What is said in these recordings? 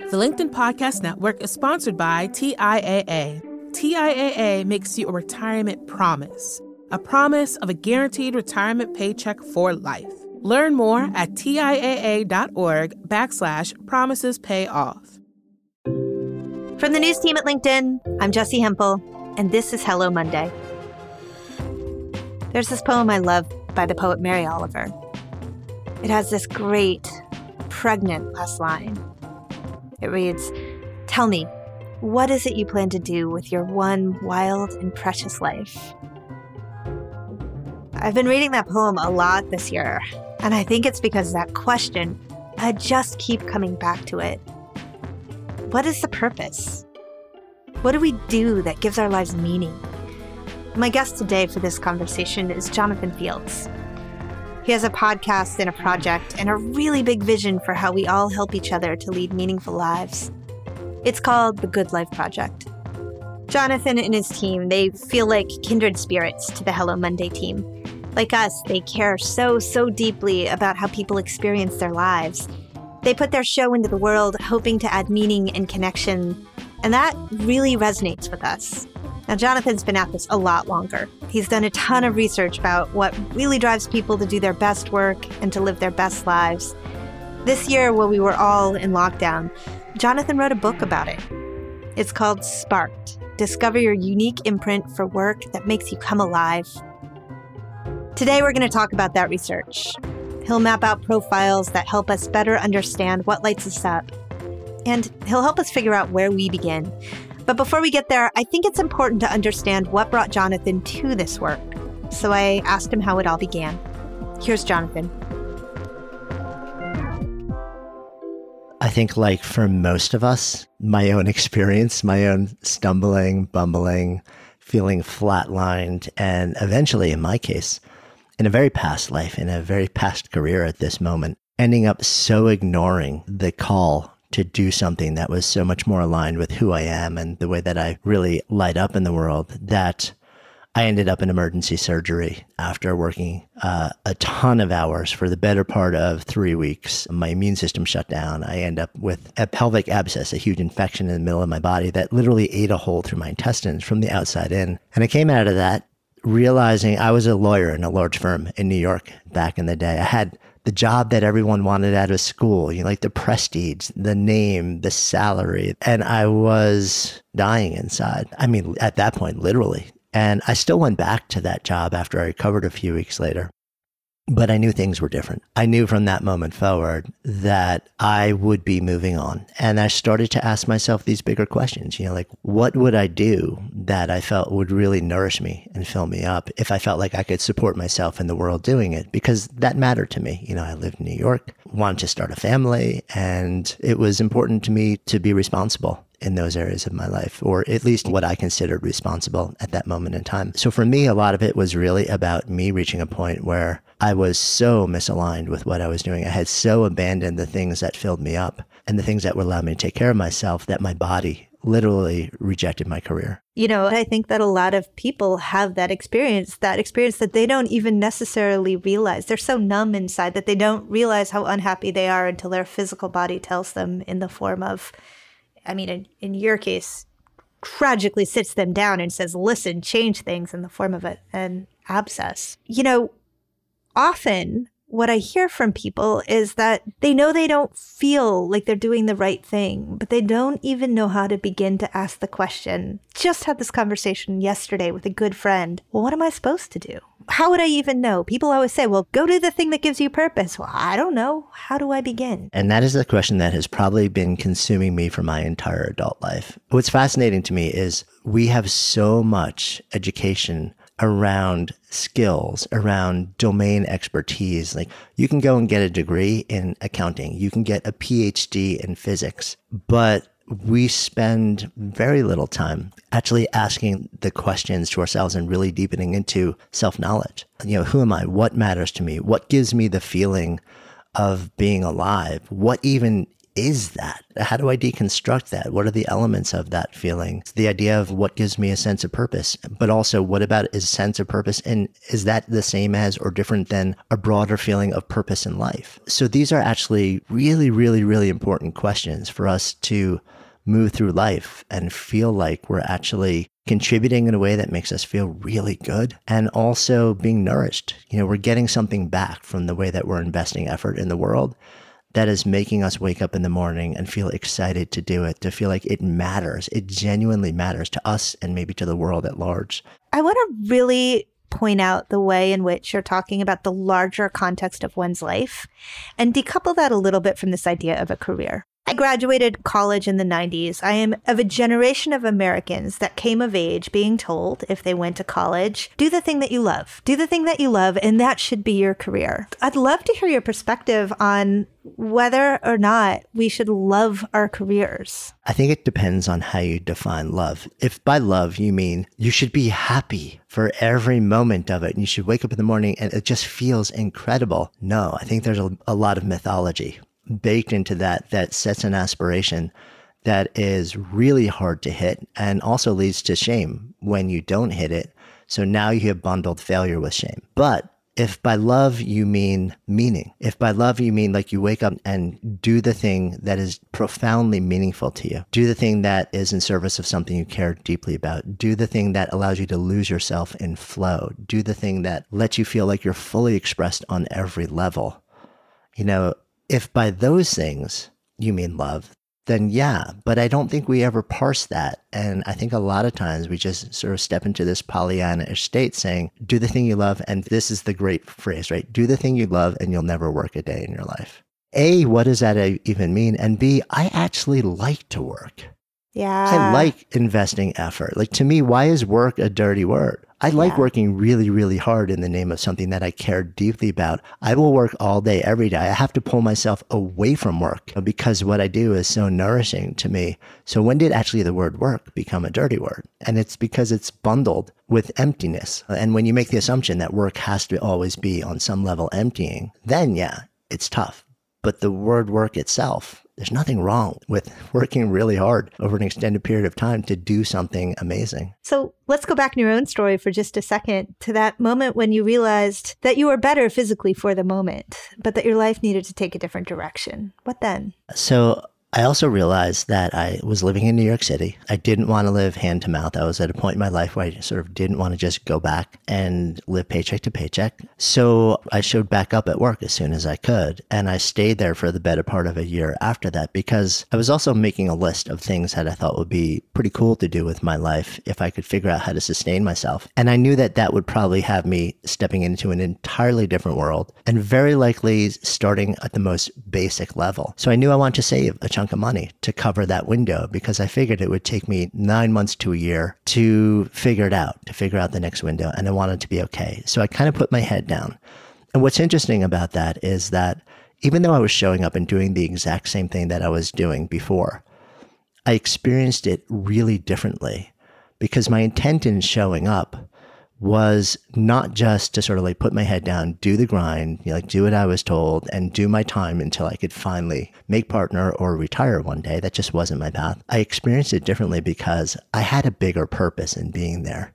The LinkedIn Podcast Network is sponsored by TIAA. TIAA makes you a retirement promise, a promise of a guaranteed retirement paycheck for life. Learn more at TIAA.org backslash promises pay off. From the news team at LinkedIn, I'm Jessi Hempel, and this is Hello Monday. There's this poem I love by the poet Mary Oliver. It has this great, pregnant last line. It reads Tell me, what is it you plan to do with your one wild and precious life? I've been reading that poem a lot this year, and I think it's because that question, I just keep coming back to it. What is the purpose? What do we do that gives our lives meaning? My guest today for this conversation is Jonathan Fields. He has a podcast and a project and a really big vision for how we all help each other to lead meaningful lives. It's called the Good Life Project. Jonathan and his team, they feel like kindred spirits to the Hello Monday team. Like us, they care so, so deeply about how people experience their lives. They put their show into the world hoping to add meaning and connection, and that really resonates with us. Now, Jonathan's been at this a lot longer. He's done a ton of research about what really drives people to do their best work and to live their best lives. This year, while we were all in lockdown, Jonathan wrote a book about it. It's called Sparked Discover Your Unique Imprint for Work That Makes You Come Alive. Today, we're going to talk about that research. He'll map out profiles that help us better understand what lights us up. And he'll help us figure out where we begin but before we get there, I think it's important to understand what brought Jonathan to this work. So I asked him how it all began. Here's Jonathan. I think, like for most of us, my own experience, my own stumbling, bumbling, feeling flatlined, and eventually, in my case, in a very past life, in a very past career at this moment, ending up so ignoring the call to do something that was so much more aligned with who I am and the way that I really light up in the world that I ended up in emergency surgery after working uh, a ton of hours for the better part of three weeks. My immune system shut down. I end up with a pelvic abscess, a huge infection in the middle of my body that literally ate a hole through my intestines from the outside in. And I came out of that realizing I was a lawyer in a large firm in New York back in the day. I had the job that everyone wanted out of school, you know, like the prestige, the name, the salary. And I was dying inside. I mean, at that point, literally. And I still went back to that job after I recovered a few weeks later. But I knew things were different. I knew from that moment forward that I would be moving on. And I started to ask myself these bigger questions, you know, like what would I do that I felt would really nourish me and fill me up if I felt like I could support myself in the world doing it? Because that mattered to me. You know, I lived in New York, wanted to start a family, and it was important to me to be responsible in those areas of my life, or at least what I considered responsible at that moment in time. So for me, a lot of it was really about me reaching a point where I was so misaligned with what I was doing. I had so abandoned the things that filled me up and the things that would allow me to take care of myself that my body literally rejected my career. You know, I think that a lot of people have that experience, that experience that they don't even necessarily realize. They're so numb inside that they don't realize how unhappy they are until their physical body tells them in the form of I mean, in, in your case, tragically sits them down and says, listen, change things in the form of a, an abscess. You know, often what I hear from people is that they know they don't feel like they're doing the right thing, but they don't even know how to begin to ask the question. Just had this conversation yesterday with a good friend. Well, what am I supposed to do? How would I even know? People always say, well, go to the thing that gives you purpose. Well, I don't know. How do I begin? And that is the question that has probably been consuming me for my entire adult life. What's fascinating to me is we have so much education around skills, around domain expertise. Like you can go and get a degree in accounting, you can get a PhD in physics, but we spend very little time actually asking the questions to ourselves and really deepening into self knowledge. You know, who am I? What matters to me? What gives me the feeling of being alive? What even is that? How do I deconstruct that? What are the elements of that feeling? It's the idea of what gives me a sense of purpose, but also what about is sense of purpose? And is that the same as or different than a broader feeling of purpose in life? So these are actually really, really, really important questions for us to move through life and feel like we're actually contributing in a way that makes us feel really good and also being nourished. You know, we're getting something back from the way that we're investing effort in the world that is making us wake up in the morning and feel excited to do it, to feel like it matters. It genuinely matters to us and maybe to the world at large. I want to really point out the way in which you're talking about the larger context of one's life and decouple that a little bit from this idea of a career. I graduated college in the 90s. I am of a generation of Americans that came of age being told if they went to college, do the thing that you love, do the thing that you love, and that should be your career. I'd love to hear your perspective on whether or not we should love our careers. I think it depends on how you define love. If by love you mean you should be happy for every moment of it and you should wake up in the morning and it just feels incredible, no, I think there's a, a lot of mythology baked into that that sets an aspiration that is really hard to hit and also leads to shame when you don't hit it. So now you have bundled failure with shame. But if by love you mean meaning, if by love you mean like you wake up and do the thing that is profoundly meaningful to you, do the thing that is in service of something you care deeply about, do the thing that allows you to lose yourself in flow, do the thing that lets you feel like you're fully expressed on every level. You know, if by those things you mean love, then yeah, but I don't think we ever parse that. And I think a lot of times we just sort of step into this Pollyanna state saying, do the thing you love. And this is the great phrase, right? Do the thing you love and you'll never work a day in your life. A, what does that even mean? And B, I actually like to work. Yeah. I like investing effort. Like to me, why is work a dirty word? I like yeah. working really, really hard in the name of something that I care deeply about. I will work all day, every day. I have to pull myself away from work because what I do is so nourishing to me. So when did actually the word work become a dirty word? And it's because it's bundled with emptiness. And when you make the assumption that work has to always be on some level emptying, then yeah, it's tough. But the word work itself there's nothing wrong with working really hard over an extended period of time to do something amazing. So let's go back in your own story for just a second to that moment when you realized that you were better physically for the moment, but that your life needed to take a different direction. What then? So I also realized that I was living in New York City. I didn't want to live hand to mouth. I was at a point in my life where I sort of didn't want to just go back and live paycheck to paycheck. So I showed back up at work as soon as I could. And I stayed there for the better part of a year after that because I was also making a list of things that I thought would be pretty cool to do with my life if I could figure out how to sustain myself. And I knew that that would probably have me stepping into an entirely different world and very likely starting at the most basic level. So I knew I wanted to save a chunk chunk of money to cover that window because I figured it would take me nine months to a year to figure it out, to figure out the next window. And I wanted to be okay. So I kind of put my head down. And what's interesting about that is that even though I was showing up and doing the exact same thing that I was doing before, I experienced it really differently because my intent in showing up was not just to sort of like put my head down, do the grind, you know, like do what I was told and do my time until I could finally make partner or retire one day. That just wasn't my path. I experienced it differently because I had a bigger purpose in being there.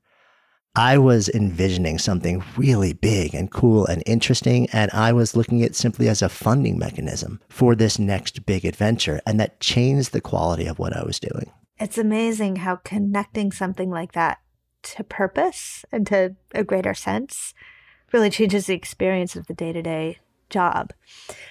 I was envisioning something really big and cool and interesting, and I was looking at simply as a funding mechanism for this next big adventure, and that changed the quality of what I was doing. It's amazing how connecting something like that to purpose and to a greater sense really changes the experience of the day to day job.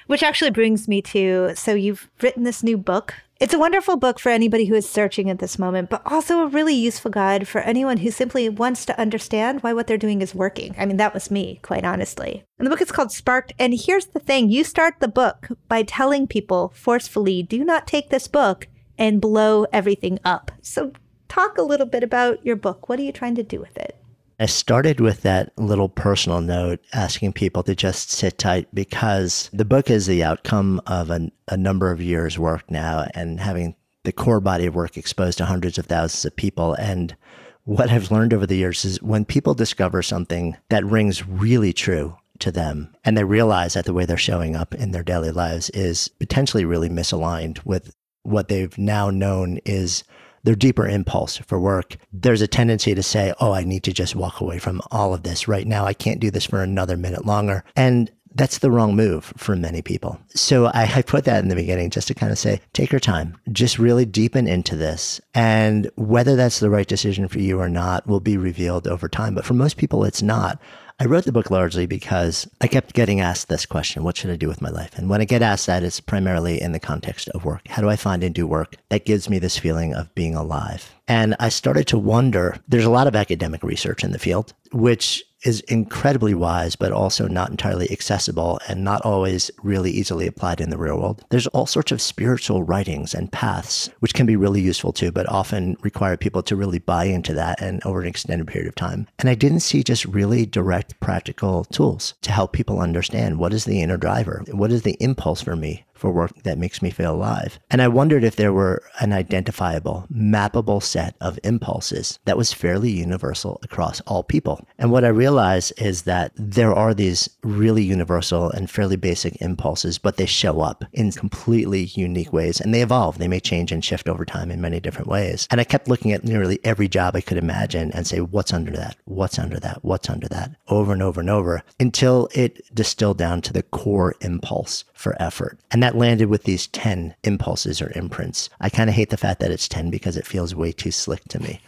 Which actually brings me to so you've written this new book. It's a wonderful book for anybody who is searching at this moment, but also a really useful guide for anyone who simply wants to understand why what they're doing is working. I mean, that was me, quite honestly. And the book is called Sparked. And here's the thing you start the book by telling people forcefully, do not take this book and blow everything up. So talk a little bit about your book. What are you trying to do with it? I started with that little personal note asking people to just sit tight because the book is the outcome of a, a number of years' work now and having the core body of work exposed to hundreds of thousands of people. And what I've learned over the years is when people discover something that rings really true to them. And they realize that the way they're showing up in their daily lives is potentially really misaligned with what they've now known is their deeper impulse for work, there's a tendency to say, Oh, I need to just walk away from all of this right now. I can't do this for another minute longer. And that's the wrong move for many people. So I, I, put that in the beginning just to kind of say, take your time, just really deepen into this. And whether that's the right decision for you or not will be revealed over time. But for most people, it's not. I wrote the book largely because I kept getting asked this question What should I do with my life? And when I get asked that, it's primarily in the context of work. How do I find and do work that gives me this feeling of being alive? And I started to wonder there's a lot of academic research in the field, which is incredibly wise, but also not entirely accessible and not always really easily applied in the real world. There's all sorts of spiritual writings and paths, which can be really useful too, but often require people to really buy into that and over an extended period of time. And I didn't see just really direct practical tools to help people understand what is the inner driver? What is the impulse for me? For work that makes me feel alive. And I wondered if there were an identifiable, mappable set of impulses that was fairly universal across all people. And what I realized is that there are these really universal and fairly basic impulses, but they show up in completely unique ways and they evolve. They may change and shift over time in many different ways. And I kept looking at nearly every job I could imagine and say, what's under that? What's under that? What's under that? Over and over and over until it distilled down to the core impulse for effort. And that landed with these 10 impulses or imprints. I kind of hate the fact that it's 10 because it feels way too slick to me.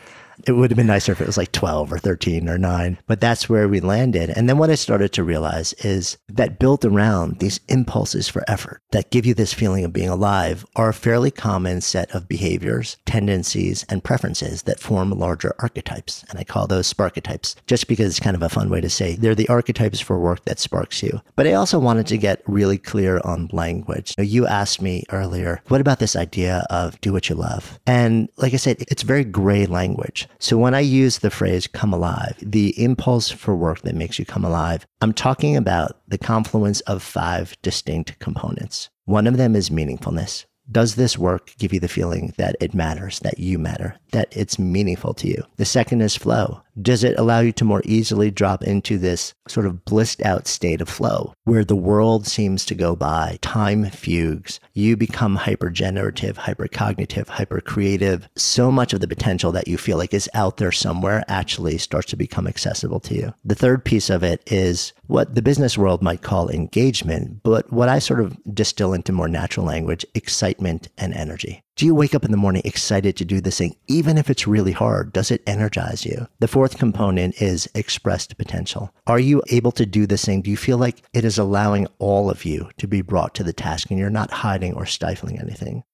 It would have been nicer if it was like 12 or 13 or 9, but that's where we landed. And then what I started to realize is that built around these impulses for effort that give you this feeling of being alive are a fairly common set of behaviors, tendencies, and preferences that form larger archetypes. And I call those sparketypes just because it's kind of a fun way to say they're the archetypes for work that sparks you. But I also wanted to get really clear on language. You asked me earlier, what about this idea of do what you love? And like I said, it's very gray language. So when I use the phrase come alive, the impulse for work that makes you come alive, I'm talking about the confluence of five distinct components. One of them is meaningfulness. Does this work give you the feeling that it matters, that you matter, that it's meaningful to you? The second is flow. Does it allow you to more easily drop into this sort of blissed out state of flow where the world seems to go by, time fugues, you become hyper generative, hyper cognitive, hyper creative. So much of the potential that you feel like is out there somewhere actually starts to become accessible to you. The third piece of it is what the business world might call engagement, but what I sort of distill into more natural language, excitement and energy. Do you wake up in the morning excited to do this thing, even if it's really hard? Does it energize you? The fourth component is expressed potential. Are you able to do this thing? Do you feel like it is allowing all of you to be brought to the task and you're not hiding or stifling anything?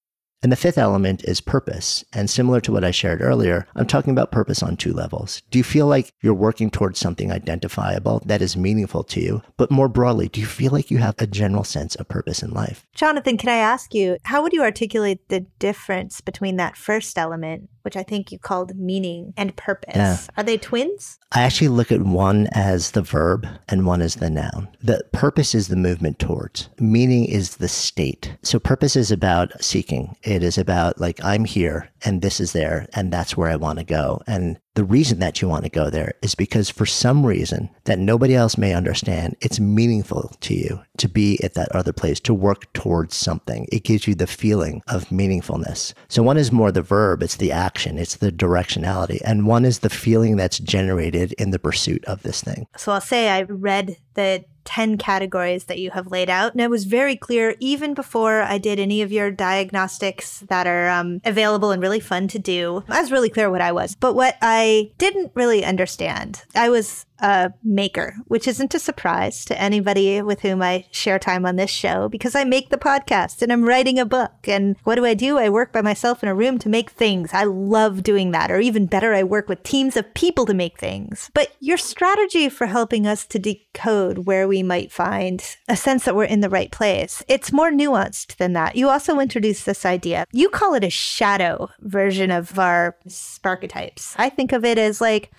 And the fifth element is purpose. And similar to what I shared earlier, I'm talking about purpose on two levels. Do you feel like you're working towards something identifiable that is meaningful to you? But more broadly, do you feel like you have a general sense of purpose in life? Jonathan, can I ask you, how would you articulate the difference between that first element which I think you called meaning and purpose. Yeah. Are they twins? I actually look at one as the verb and one as the noun. The purpose is the movement towards, meaning is the state. So purpose is about seeking. It is about like, I'm here and this is there and that's where I want to go. And the reason that you want to go there is because for some reason that nobody else may understand, it's meaningful to you to be at that other place, to work towards something. It gives you the feeling of meaningfulness. So one is more the verb, it's the action, it's the directionality. And one is the feeling that's generated in the pursuit of this thing. So I'll say I read the 10 categories that you have laid out. And it was very clear even before I did any of your diagnostics that are um, available and really fun to do. I was really clear what I was. But what I didn't really understand, I was a maker, which isn't a surprise to anybody with whom I share time on this show because I make the podcast and I'm writing a book. And what do I do? I work by myself in a room to make things. I love doing that. Or even better, I work with teams of people to make things. But your strategy for helping us to decode where we might find a sense that we're in the right place, it's more nuanced than that. You also introduced this idea. You call it a shadow version of our archetypes. I think of it as like,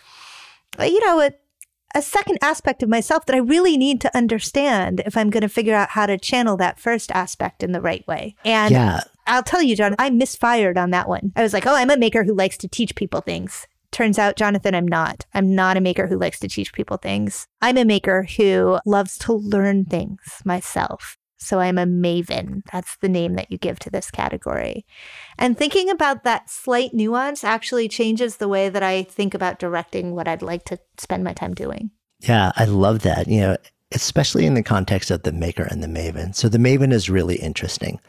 you know, it a second aspect of myself that I really need to understand if I'm going to figure out how to channel that first aspect in the right way. And yeah. I'll tell you, John, I misfired on that one. I was like, oh, I'm a maker who likes to teach people things. Turns out, Jonathan, I'm not. I'm not a maker who likes to teach people things. I'm a maker who loves to learn things myself. So I'm a maven. That's the name that you give to this category. And thinking about that slight nuance actually changes the way that I think about directing what I'd like to spend my time doing. Yeah, I love that. You know, especially in the context of the maker and the maven. So the maven is really interesting.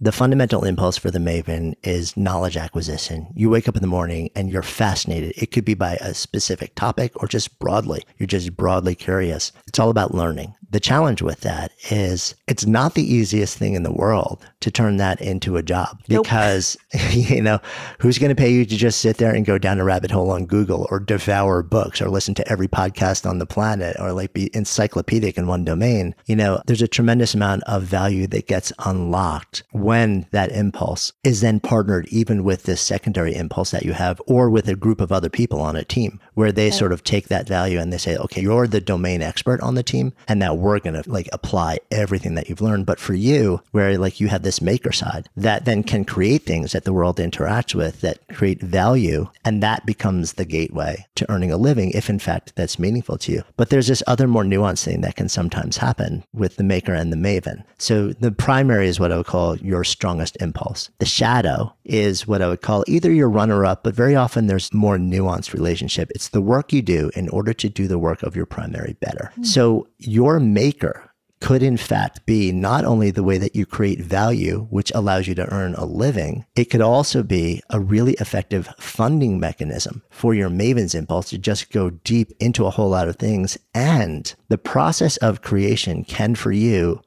The fundamental impulse for the Maven is knowledge acquisition. You wake up in the morning and you're fascinated. It could be by a specific topic or just broadly. You're just broadly curious. It's all about learning. The challenge with that is it's not the easiest thing in the world to turn that into a job Nope. because, you know, who's going to pay you to just sit there and go down a rabbit hole on Google or devour books or listen to every podcast on the planet or like be encyclopedic in one domain? You know, there's a tremendous amount of value that gets unlocked when that impulse is then partnered even with this secondary impulse that you have or with a group of other people on a team where they sort of take that value and they say, okay, you're the domain expert on the team and now we're going to like apply everything that you've learned. But for you, where like you have this maker side that then can create things that the world interacts with that create value and that becomes the gateway to earning a living if in fact that's meaningful to you. But there's this other more nuanced thing that can sometimes happen with the maker and the maven. So the primary is what I would call your strongest impulse. The shadow is what I would call either your runner up, but very often there's more nuanced relationship. It's the work you do in order to do the work of your primary better. Hmm. So your maker could in fact be not only the way that you create value, which allows you to earn a living, it could also be a really effective funding mechanism for your Maven's impulse to just go deep into a whole lot of things. And the process of creation can, for you,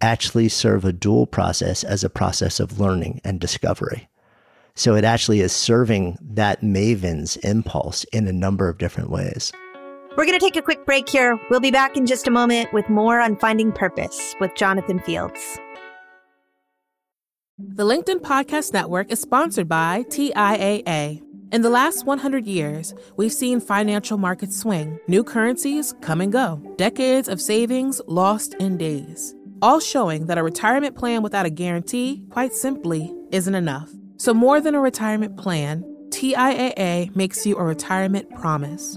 actually serve a dual process as a process of learning and discovery. So it actually is serving that Maven's impulse in a number of different ways. We're going to take a quick break here. We'll be back in just a moment with more on finding purpose with Jonathan Fields. The LinkedIn Podcast Network is sponsored by TIAA. In the last 100 years, we've seen financial markets swing, new currencies come and go, decades of savings lost in days, all showing that a retirement plan without a guarantee, quite simply, isn't enough. So, more than a retirement plan, TIAA makes you a retirement promise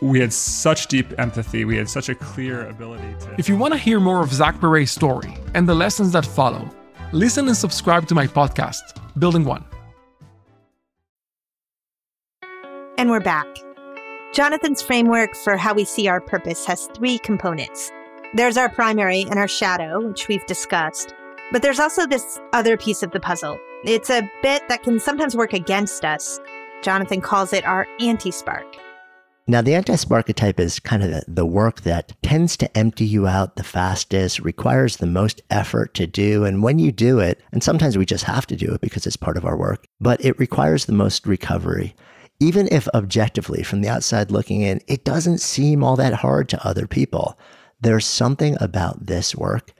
we had such deep empathy. We had such a clear ability to. If you want to hear more of Zach Perret's story and the lessons that follow, listen and subscribe to my podcast, Building One. And we're back. Jonathan's framework for how we see our purpose has three components there's our primary and our shadow, which we've discussed. But there's also this other piece of the puzzle. It's a bit that can sometimes work against us. Jonathan calls it our anti spark. Now, the anti-sparketype is kind of the work that tends to empty you out the fastest, requires the most effort to do. And when you do it, and sometimes we just have to do it because it's part of our work, but it requires the most recovery. Even if objectively, from the outside looking in, it doesn't seem all that hard to other people, there's something about this work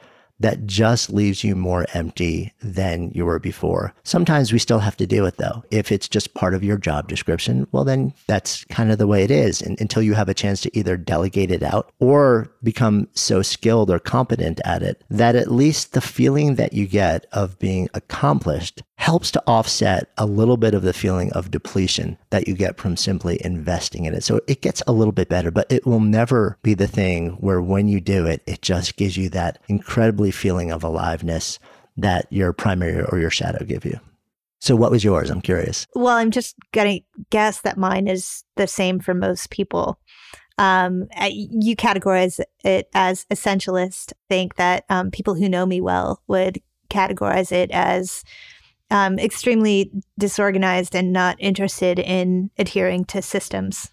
that just leaves you more empty than you were before. Sometimes we still have to do it though. If it's just part of your job description, well, then that's kind of the way it is. And until you have a chance to either delegate it out or become so skilled or competent at it that at least the feeling that you get of being accomplished helps to offset a little bit of the feeling of depletion that you get from simply investing in it. So it gets a little bit better, but it will never be the thing where when you do it, it just gives you that incredibly feeling of aliveness that your primary or your shadow give you. So, what was yours? I'm curious. Well, I'm just going to guess that mine is the same for most people. Um, you categorize it as essentialist. Think that um, people who know me well would categorize it as um, extremely disorganized and not interested in adhering to systems.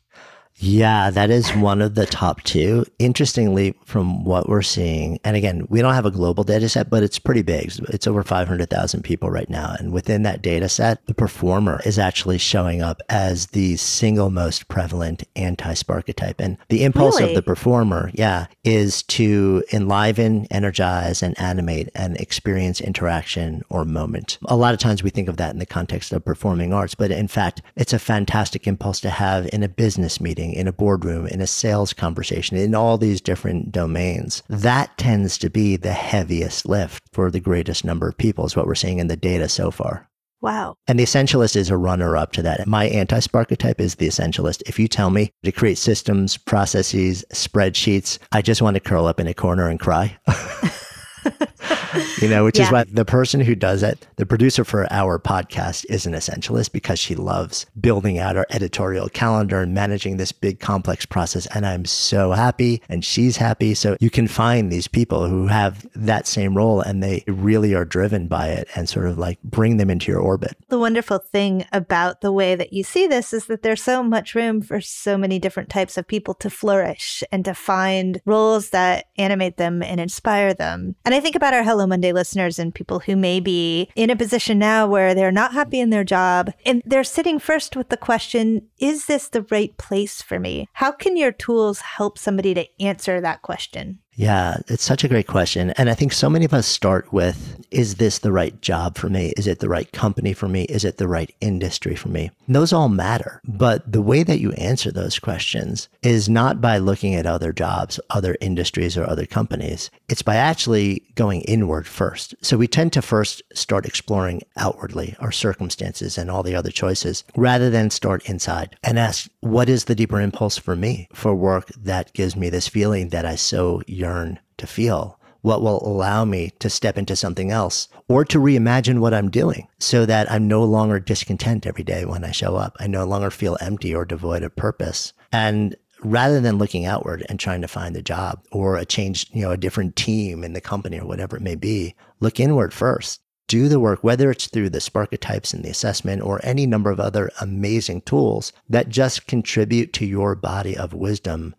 Yeah, that is one of the top two. Interestingly, from what we're seeing, and again, we don't have a global data set, but it's pretty big. It's over 500,000 people right now. And within that data set, the performer is actually showing up as the single most prevalent anti Sparketype. And the impulse Really? of the performer, yeah, is to enliven, energize, and animate and experience interaction or moment. A lot of times we think of that in the context of performing arts, but in fact, it's a fantastic impulse to have in a business meeting, in a boardroom, in a sales conversation, in all these different domains. That tends to be the heaviest lift for the greatest number of people, is what we're seeing in the data so far. Wow. And the essentialist is a runner up to that. My anti Sparketype is the essentialist. If you tell me to create systems, processes, spreadsheets, I just want to curl up in a corner and cry. you know, which is Yeah. what the person who does it, the producer for our podcast, is an essentialist because she loves building out our editorial calendar and managing this big complex process. And I'm so happy, and she's happy. So you can find these people who have that same role and they really are driven by it and sort of like bring them into your orbit. The wonderful thing about the way that you see this is that there's so much room for so many different types of people to flourish and to find roles that animate them and inspire them. And I think about our Hello Monday listeners and people who may be in a position now where they're not happy in their job and they're sitting first with the question, is this the right place for me? How can your tools help somebody to answer that question? Yeah, it's such a great question. And I think so many of us start with Is this the right job for me? Is it the right company for me? Is it the right industry for me? And those all matter. But the way that you answer those questions is not by looking at other jobs, other industries, or other companies. It's by actually going inward first. So we tend to first start exploring outwardly our circumstances and all the other choices rather than start inside and ask, What is the deeper impulse for me for work that gives me this feeling that I so yearn to feel? What will allow me to step into something else or to reimagine what I'm doing so that I'm no longer discontent every day when I show up? I no longer feel empty or devoid of purpose. And rather than looking outward and trying to find a job or a change, you know, a different team in the company or whatever it may be, look inward first. Do the work, whether it's through the Sparketypes and the assessment or any number of other amazing tools that just contribute to your body of wisdom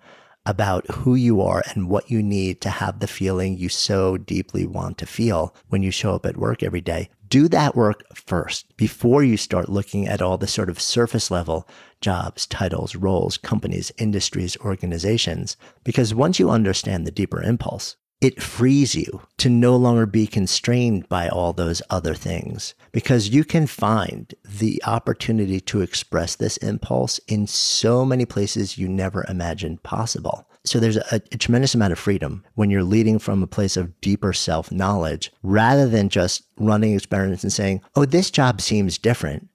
about who you are and what you need to have the feeling you so deeply want to feel when you show up at work every day. Do that work first before you start looking at all the sort of surface level jobs, titles, roles, companies, industries, organizations. Because once you understand the deeper impulse, it frees you to no longer be constrained by all those other things because you can find the opportunity to express this impulse in so many places you never imagined possible. So there's a, a tremendous amount of freedom when you're leading from a place of deeper self knowledge rather than just running experiments and saying, oh, this job seems different,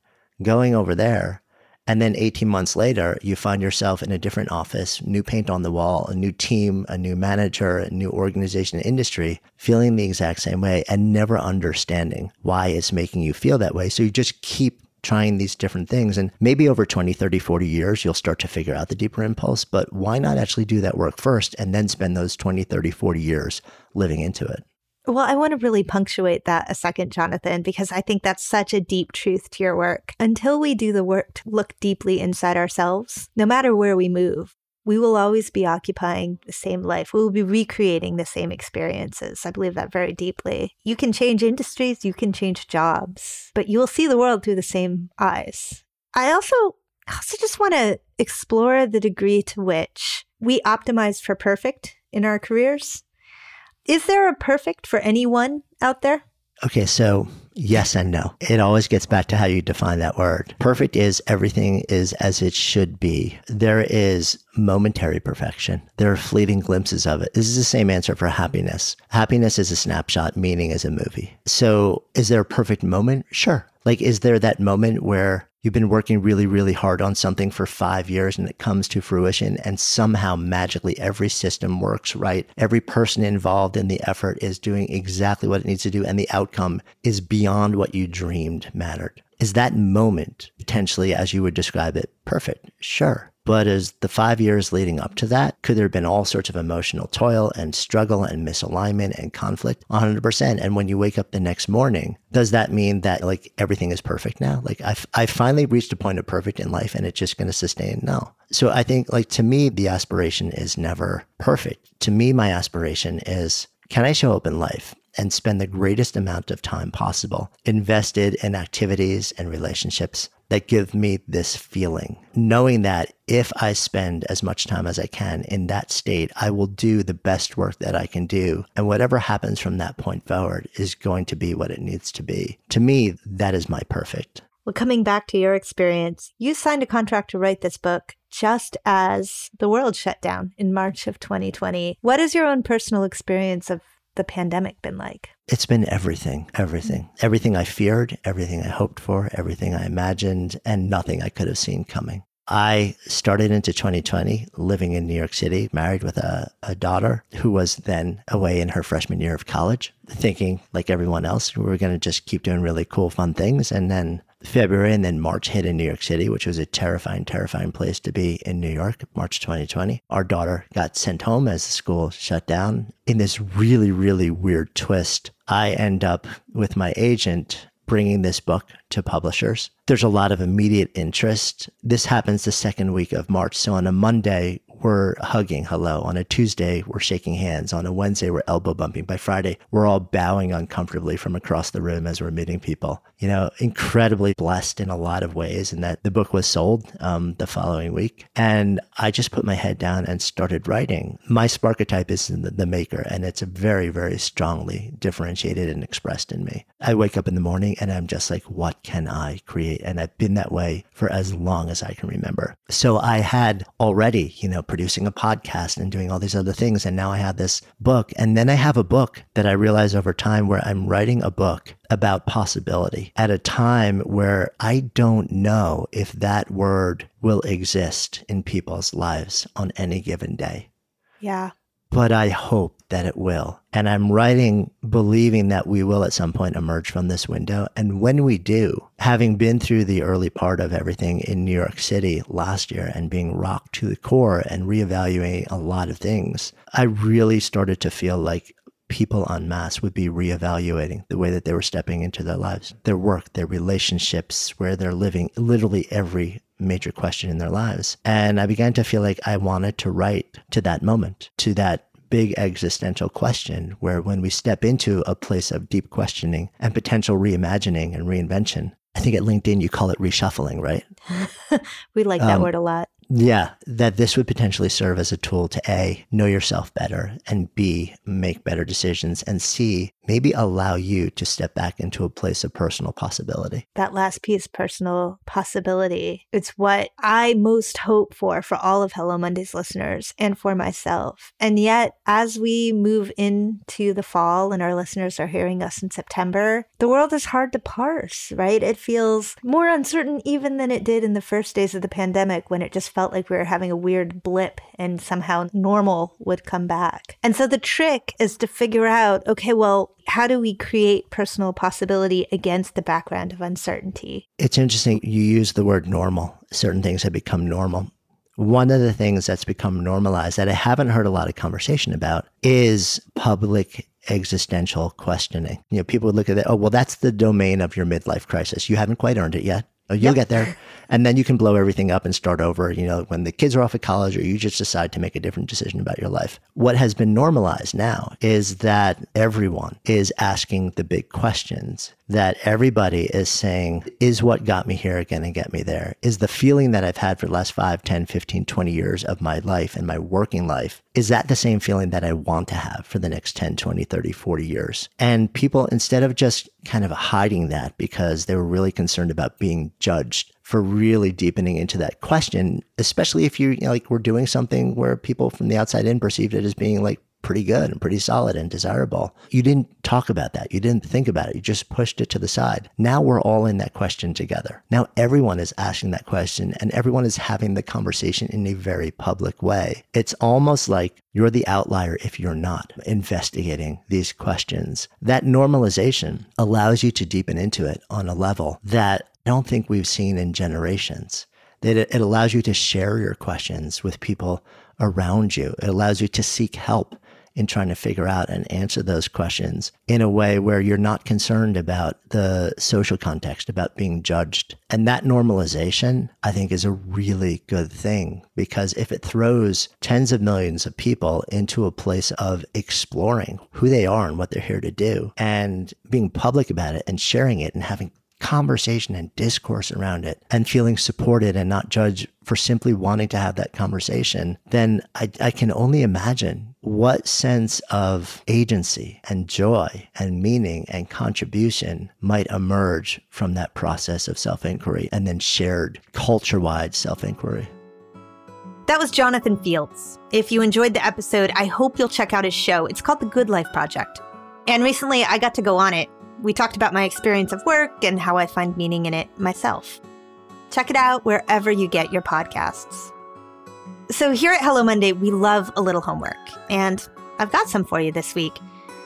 going over there. And then 18 months later, you find yourself in a different office, new paint on the wall, a new team, a new manager, a new organization, industry, feeling the exact same way and never understanding why it's making you feel that way. So you just keep trying these different things. And maybe over 20, 30, 40 years, you'll start to figure out the deeper impulse. But why not actually do that work first and then spend those 20, 30, 40 years living into it? Well, I want to really punctuate that a second, Jonathan, because I think that's such a deep truth to your work. Until we do the work to look deeply inside ourselves, no matter where we move, we will always be occupying the same life. We will be recreating the same experiences. I believe that very deeply. You can change industries, you can change jobs, but you will see the world through the same eyes. I also I also just want to explore the degree to which we optimize for perfect in our careers. Is there a perfect for anyone out there? Okay, so yes and no. It always gets back to how you define that word. Perfect is everything is as it should be. There is momentary perfection. There are fleeting glimpses of it. This is the same answer for happiness. Happiness is a snapshot, meaning is a movie. So is there a perfect moment? Sure. Like, is there that moment where You've been working really, really hard on something for five years and it comes to fruition, and somehow magically every system works right. Every person involved in the effort is doing exactly what it needs to do, and the outcome is beyond what you dreamed mattered. Is that moment potentially, as you would describe it, perfect? Sure. But as the five years leading up to that, could there have been all sorts of emotional toil and struggle and misalignment and conflict? 100%. And when you wake up the next morning, does that mean that like everything is perfect now? Like I've, I finally reached a point of perfect in life and it's just going to sustain? No. So I think like to me, the aspiration is never perfect. To me, my aspiration is can I show up in life and spend the greatest amount of time possible invested in activities and relationships that give me this feeling, knowing that if I spend as much time as I can in that state, I will do the best work that I can do. And whatever happens from that point forward is going to be what it needs to be. To me, that is my perfect. Well, coming back to your experience, you signed a contract to write this book just as the world shut down in March of 2020. What is your own personal experience of the pandemic been like? It's been everything, everything, mm-hmm. everything I feared, everything I hoped for, everything I imagined, and nothing I could have seen coming. I started into 2020 living in New York City, married with a, a daughter who was then away in her freshman year of college, thinking like everyone else, we were going to just keep doing really cool, fun things. And then February and then March hit in New York City, which was a terrifying, terrifying place to be in New York, March 2020. Our daughter got sent home as the school shut down. In this really, really weird twist, I end up with my agent bringing this book to publishers. There's a lot of immediate interest. This happens the second week of March. So on a Monday, we're hugging hello. On a Tuesday, we're shaking hands. On a Wednesday, we're elbow bumping. By Friday, we're all bowing uncomfortably from across the room as we're meeting people. You know, incredibly blessed in a lot of ways, and that the book was sold um, the following week. And I just put my head down and started writing. My sparketype is the, the maker, and it's very, very strongly differentiated and expressed in me. I wake up in the morning and I'm just like, what can I create? And I've been that way for as long as I can remember. So I had already, you know, producing a podcast and doing all these other things. And now I have this book. And then I have a book that I realize over time where I'm writing a book about possibility at a time where I don't know if that word will exist in people's lives on any given day. Yeah. But I hope that it will. And I'm writing believing that we will at some point emerge from this window. And when we do, having been through the early part of everything in New York City last year and being rocked to the core and reevaluating a lot of things, I really started to feel like people en masse would be reevaluating the way that they were stepping into their lives, their work, their relationships, where they're living, literally every major question in their lives. And I began to feel like I wanted to write to that moment, to that big existential question where when we step into a place of deep questioning and potential reimagining and reinvention, I think at LinkedIn you call it reshuffling, right? we like that um, word a lot. Yeah, that this would potentially serve as a tool to A, know yourself better, and B, make better decisions, and C, maybe allow you to step back into a place of personal possibility. That last piece, personal possibility, it's what I most hope for for all of Hello Mondays listeners and for myself. And yet, as we move into the fall and our listeners are hearing us in September, the world is hard to parse, right? It feels more uncertain even than it did in the first days of the pandemic when it just felt like we were having a weird blip and somehow normal would come back. And so the trick is to figure out okay, well, how do we create personal possibility against the background of uncertainty? It's interesting. You use the word normal. Certain things have become normal. One of the things that's become normalized that I haven't heard a lot of conversation about is public existential questioning. You know, people would look at it, oh, well, that's the domain of your midlife crisis. You haven't quite earned it yet. Oh, you'll yep. get there. And then you can blow everything up and start over, you know, when the kids are off at college or you just decide to make a different decision about your life. What has been normalized now is that everyone is asking the big questions that everybody is saying, is what got me here going to get me there? Is the feeling that I've had for the last 5, 10, 15, 20 years of my life and my working life, is that the same feeling that I want to have for the next 10, 20, 30, 40 years? And people, instead of just kind of hiding that because they were really concerned about being judged for really deepening into that question, especially if you, you know, like we're doing something where people from the outside in perceived it as being like pretty good and pretty solid and desirable. You didn't talk about that. You didn't think about it. You just pushed it to the side. Now we're all in that question together. Now everyone is asking that question and everyone is having the conversation in a very public way. It's almost like you're the outlier if you're not investigating these questions. That normalization allows you to deepen into it on a level that I don't think we've seen in generations. That it allows you to share your questions with people around you. It allows you to seek help in trying to figure out and answer those questions in a way where you're not concerned about the social context, about being judged. And that normalization, I think, is a really good thing because if it throws tens of millions of people into a place of exploring who they are and what they're here to do and being public about it and sharing it and having conversation and discourse around it and feeling supported and not judged for simply wanting to have that conversation, then I, I, can only imagine what sense of agency and joy and meaning and contribution might emerge from that process of self inquiry and then shared culture wide self inquiry. That was Jonathan Fields. If you enjoyed the episode, I hope you'll check out his show. It's called The Good Life Project. And recently I got to go on it we talked about my experience of work and how I find meaning in it myself. Check it out wherever you get your podcasts. So, here at Hello Monday, we love a little homework, and I've got some for you this week.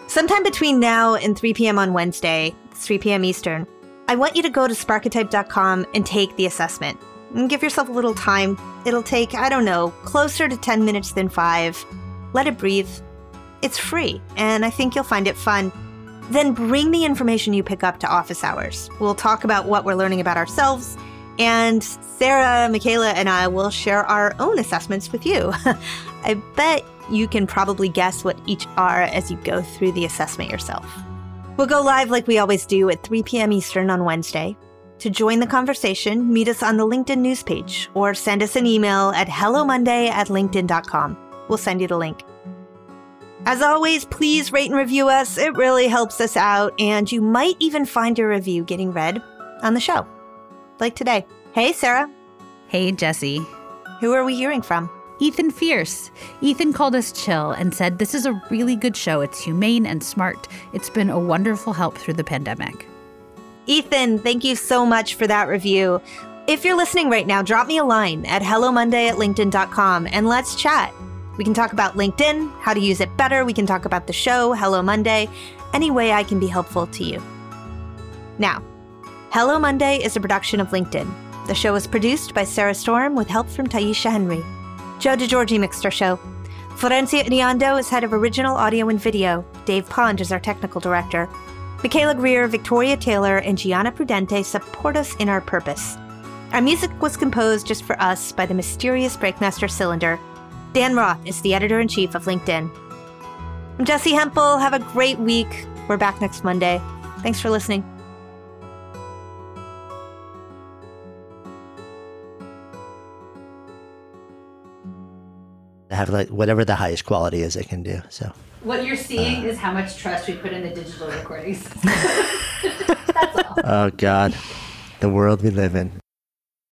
Sometime between now and 3 p.m. on Wednesday, 3 p.m. Eastern, I want you to go to sparketype.com and take the assessment. And give yourself a little time. It'll take, I don't know, closer to 10 minutes than five. Let it breathe. It's free, and I think you'll find it fun. Then bring the information you pick up to office hours. We'll talk about what we're learning about ourselves, and Sarah, Michaela, and I will share our own assessments with you. I bet you can probably guess what each are as you go through the assessment yourself. We'll go live like we always do at 3 p.m. Eastern on Wednesday. To join the conversation, meet us on the LinkedIn news page or send us an email at hellomonday at linkedin.com. We'll send you the link. As always, please rate and review us. It really helps us out, and you might even find your review getting read on the show. Like today. Hey, Sarah. Hey, Jessi. Who are we hearing from? Ethan Fierce. Ethan called us chill and said, This is a really good show. It's humane and smart. It's been a wonderful help through the pandemic. Ethan, thank you so much for that review. If you're listening right now, drop me a line at hellomonday at linkedin.com and let's chat. We can talk about LinkedIn, how to use it better. We can talk about the show, Hello Monday, any way I can be helpful to you. Now, Hello Monday is a production of LinkedIn. The show is produced by Sarah Storm with help from Taisha Henry. Joe DeGiorgi mixed our show. Florencia Iriondo is head of original audio and video. Dave Pond is our technical director. Michaela Greer, Victoria Taylor, and Gianna Prudente support us in our purpose. Our music was composed just for us by the mysterious Breakmaster Cylinder Dan Roth is the editor in chief of LinkedIn. I'm Jessi Hempel. Have a great week. We're back next Monday. Thanks for listening. Have like whatever the highest quality is it can do. So what you're seeing uh, is how much trust we put in the digital recordings. That's all. Oh God, the world we live in.